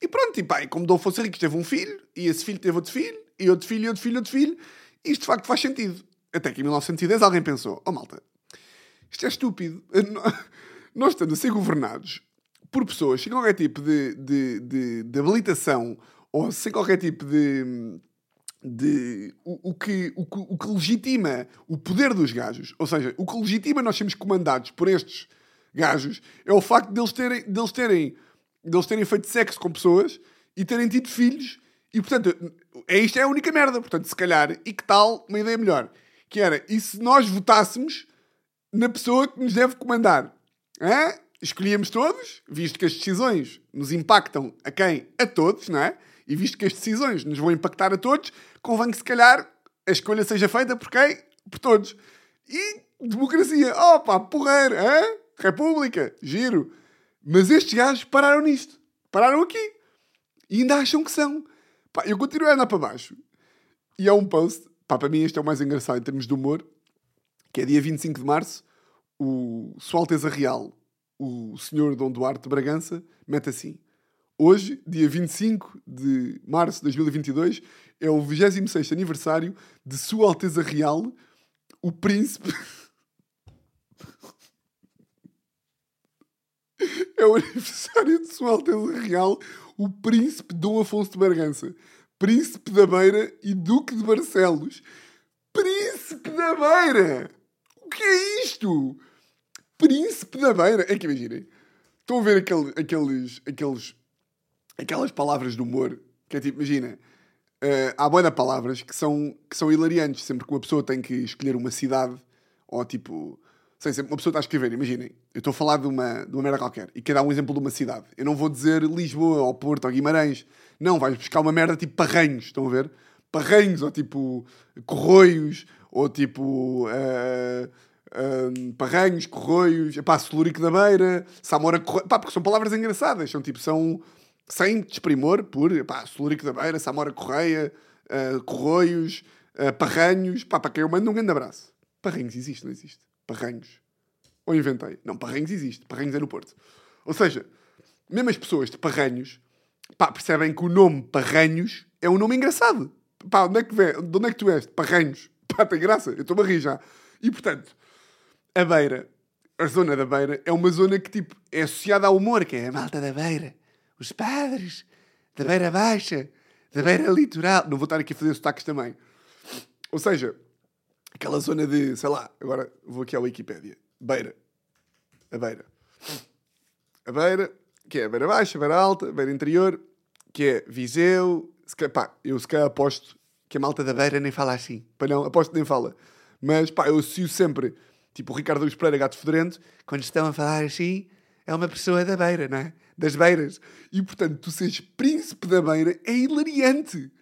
Speaker 1: e pronto, e pá, e como Dom Afonso Henriques teve um filho, e esse filho teve outro filho, e outro filho, e outro filho, outro filho, isto de facto faz sentido. Até que em 1910 alguém pensou: oh malta, isto é estúpido. Nós estamos a ser governados por pessoas sem qualquer tipo de, de, de, de habilitação ou sem qualquer tipo de. de o, o, que, o, o que legitima o poder dos gajos, ou seja, o que legitima nós sermos comandados por estes gajos é o facto deles terem, deles terem, deles terem feito sexo com pessoas e terem tido filhos. E portanto, é, isto é a única merda. Portanto, se calhar, e que tal uma ideia melhor? Que era, e se nós votássemos na pessoa que nos deve comandar? Hã? Escolhíamos todos, visto que as decisões nos impactam a quem? A todos, não é? E visto que as decisões nos vão impactar a todos, convém que se calhar a escolha seja feita por quem? Por todos. E democracia, opa, porreiro, hein? República, giro. Mas estes gajos pararam nisto. Pararam aqui. E ainda acham que são. Pá, eu continuo a andar para baixo. E há um post, pá, para mim este é o mais engraçado em termos de humor, que é dia 25 de março, o Sua Alteza Real, o senhor Dom Duarte de Bragança mete assim: Hoje, dia 25 de março de 2022, é o 26 aniversário de Sua Alteza Real, o Príncipe. é o aniversário de Sua Alteza Real, o Príncipe Dom Afonso de Bragança, Príncipe da Beira e Duque de Barcelos. Príncipe da Beira! O que é isto? Príncipe da Beira. É que imaginem. Estão a ver aquele, aqueles, aqueles, aquelas palavras de humor que é tipo, imagina, uh, há boa de palavras que são, que são hilariantes. Sempre que uma pessoa tem que escolher uma cidade ou tipo, Sei, se uma pessoa está a escrever, imaginem, eu estou a falar de uma, de uma merda qualquer e quer dar um exemplo de uma cidade. Eu não vou dizer Lisboa ou Porto ou Guimarães. Não, vais buscar uma merda tipo Parranhos, estão a ver? Parranhos ou tipo Corroios ou tipo uh, uh, Parranhos, Corroios, epá, Celurico da Beira, Samora Correia, pá, porque são palavras engraçadas, são tipo, são sem desprimor por, epá, Celurico da Beira, Samora Correia, uh, Corroios, uh, Parranhos, pá, para quem eu mando um grande abraço. Parranhos existe, não existe? Parranhos. Ou inventei? Não, Parranhos existe. Parranhos é no Porto. Ou seja, mesmo as pessoas de Parranhos pá, percebem que o nome Parranhos é um nome engraçado. Pá, onde é que, vê? De onde é que tu és? Parranhos. Pá, tem graça. Eu estou a rir já. E, portanto, a Beira, a zona da Beira, é uma zona que, tipo, é associada ao humor, que é a malta da Beira. Os padres da Beira Baixa, da Beira Litoral. Não vou estar aqui a fazer sotaques também. Ou seja, aquela zona de, sei lá, agora vou aqui à Wikipédia. Beira. A Beira. A Beira, que é a Beira Baixa, a Beira Alta, a Beira Interior, que é Viseu. Se calhar, pá, eu se calhar aposto que a malta da Beira nem fala assim. Pá, não, aposto que nem fala. Mas, pá, eu associo sempre, tipo o Ricardo Luís Pereira, gato fedorento, quando estão a falar assim, é uma pessoa da Beira, não é? Das Beiras. E, portanto, tu seres príncipe da Beira é hilariante.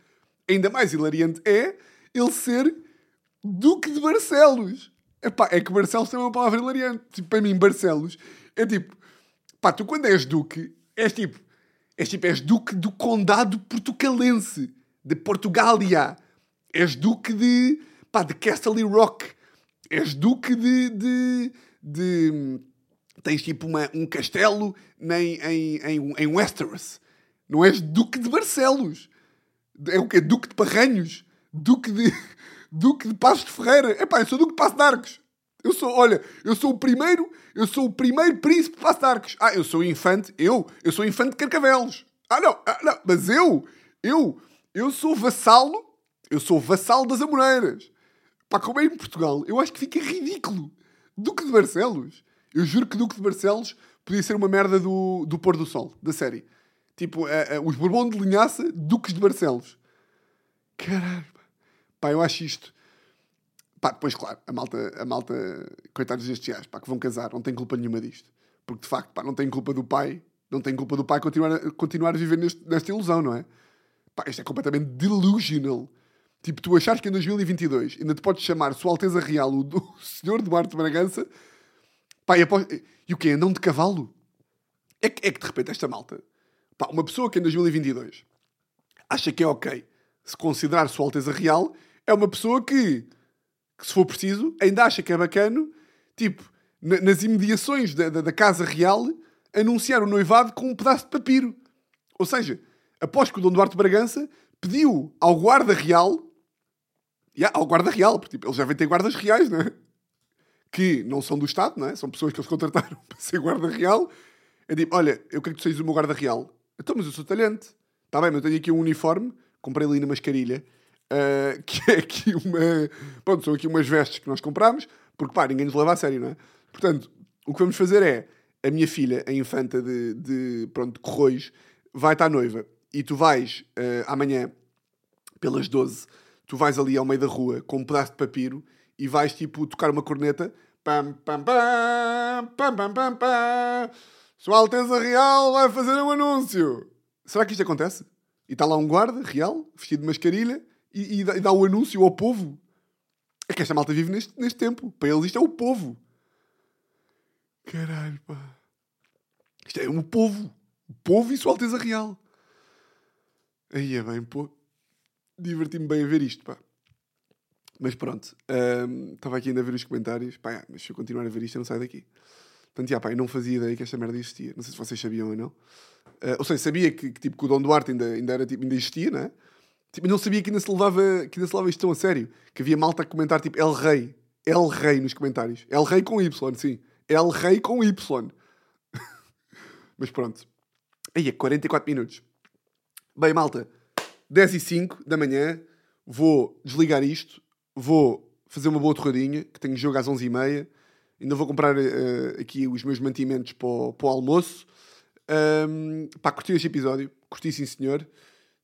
Speaker 1: Ainda mais hilariante é ele ser Duque de Barcelos. Epá, é que Barcelos tem uma palavra hilariante. Tipo, para mim, Barcelos é tipo, pá, tu quando és Duque, és tipo, és tipo, és Duque do Condado Portucalense, de Portugália. És Duque de, pá, de Castle Rock. És Duque de, de, de tens tipo uma, um castelo em, em, em, em Westeros. Não és Duque de Barcelos. É o quê? Duque de Parranhos. Duque de. Duque de Passos de Ferreira. Epá, eu sou Duque de Passo de Arcos. Eu sou, olha, eu sou o primeiro, eu sou o primeiro príncipe de Passo de Arcos. Ah, eu sou infante, eu, eu sou infante de Carcavelos. Ah, não, ah, não, mas eu, eu, eu sou vassalo, eu sou vassalo das Amoreiras. Pá, como é em Portugal, eu acho que fica ridículo. Duque de Barcelos. Eu juro que Duque de Barcelos podia ser uma merda do, do pôr do sol, da série. Tipo, uh, uh, os Bourbon de Linhaça, Duques de Barcelos. Caralho. Pá, eu acho isto. Pá, depois, claro, a malta, a malta coitados destes gajos, pá, que vão casar, não tem culpa nenhuma disto. Porque, de facto, pá, não tem culpa do pai, não tem culpa do pai continuar, continuar a viver neste, nesta ilusão, não é? Pá, isto é completamente delusional. Tipo, tu achares que em 2022 ainda te podes chamar Sua Alteza Real, o, o Senhor Duarte Bragança, pá, e, após, e o quê? Andam de cavalo? É que, é que de repente esta malta, pá, uma pessoa que em 2022 acha que é ok se considerar Sua Alteza Real é uma pessoa que, que, se for preciso, ainda acha que é bacano, tipo, na, nas imediações da, da, da, Casa Real, anunciar o noivado com um pedaço de papiro. Ou seja, após que o Dom Duarte Bragança pediu ao guarda real, yeah, ao guarda real, porque tipo, eles devem ter guardas reais, não é? Que não são do Estado, não é? São pessoas que eles contrataram para ser guarda real. É tipo, olha, eu quero que tu sejas o meu guarda real. Então, mas eu sou talhante. Está bem, mas eu tenho aqui um uniforme, comprei ali na mascarilha, Uh, que é aqui uma. Pronto, são aqui umas vestes que nós compramos, porque pá, ninguém nos leva a sério, não é? Portanto, o que vamos fazer é a minha filha, a infanta de, de, pronto, de Corroios, vai estar noiva e tu vais uh, amanhã, pelas 12, tu vais ali ao meio da rua com um pedaço de papiro e vais tipo tocar uma corneta. Pam, pam, pam, pam, pam, pam, pam. Sua Alteza Real vai fazer um anúncio. Será que isto acontece? E está lá um guarda real, vestido de mascarilha, e, e, dá, e dá o anúncio ao povo. É que esta malta vive neste, neste tempo. Para eles isto é o povo. Caralho, pá. Isto é o povo. O povo e Sua Alteza Real. Aí é bem, pô. Diverti-me bem a ver isto, pá. Mas pronto. Estava um, aqui ainda a ver os comentários. Pá, mas se eu continuar a ver isto, eu não saio daqui. Portanto, já, pá, eu não fazia ideia que esta merda existia. Não sei se vocês sabiam ou não. Uh, ou seja, sabia que, que, tipo, que o Dom Duarte ainda, ainda, era, tipo, ainda existia, não é? Tipo, não sabia que ainda se levava, que ainda se levava isto tão a sério. Que havia malta a comentar tipo El Rei. El Rei nos comentários. El Rei com Y, sim. El Rei com Y. Mas pronto. Aí é 44 minutos. Bem, malta. 10 e 5 da manhã, vou desligar isto, vou fazer uma boa torradinha, que tenho jogo às 11 e meia, ainda vou comprar uh, aqui os meus mantimentos para o, para o almoço. Um, pá, curti este episódio, curti sim senhor.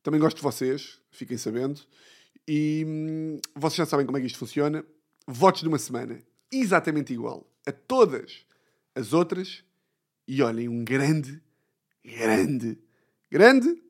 Speaker 1: Também gosto de vocês, fiquem sabendo. E hum, vocês já sabem como é que isto funciona. Votos de uma semana, exatamente igual a todas as outras. E olhem, um grande, grande, grande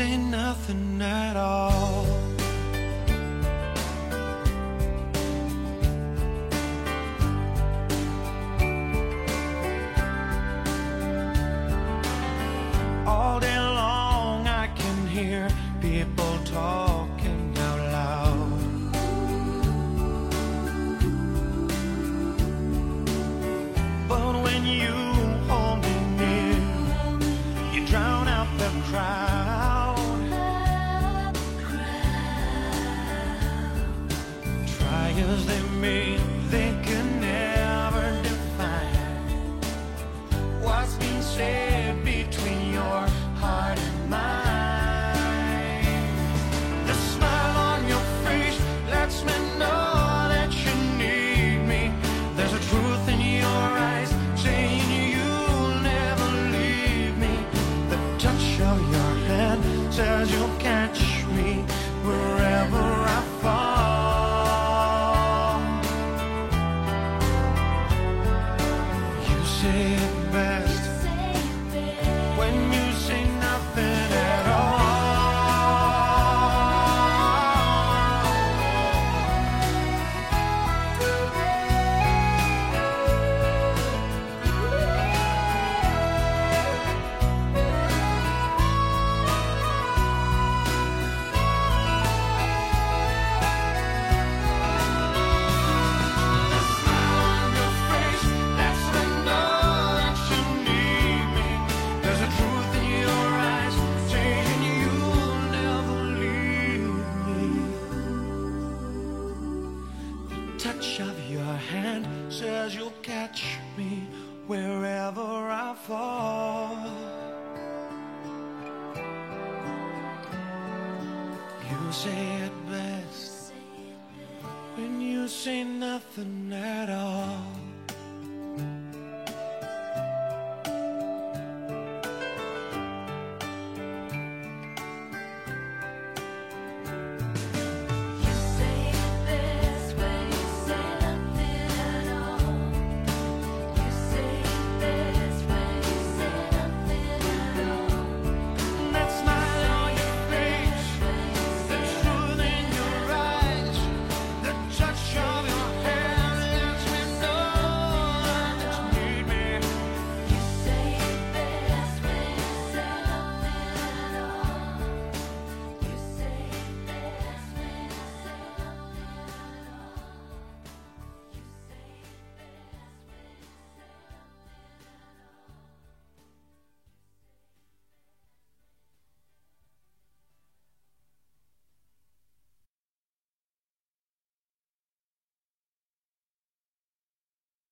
Speaker 2: ain't nothing at all.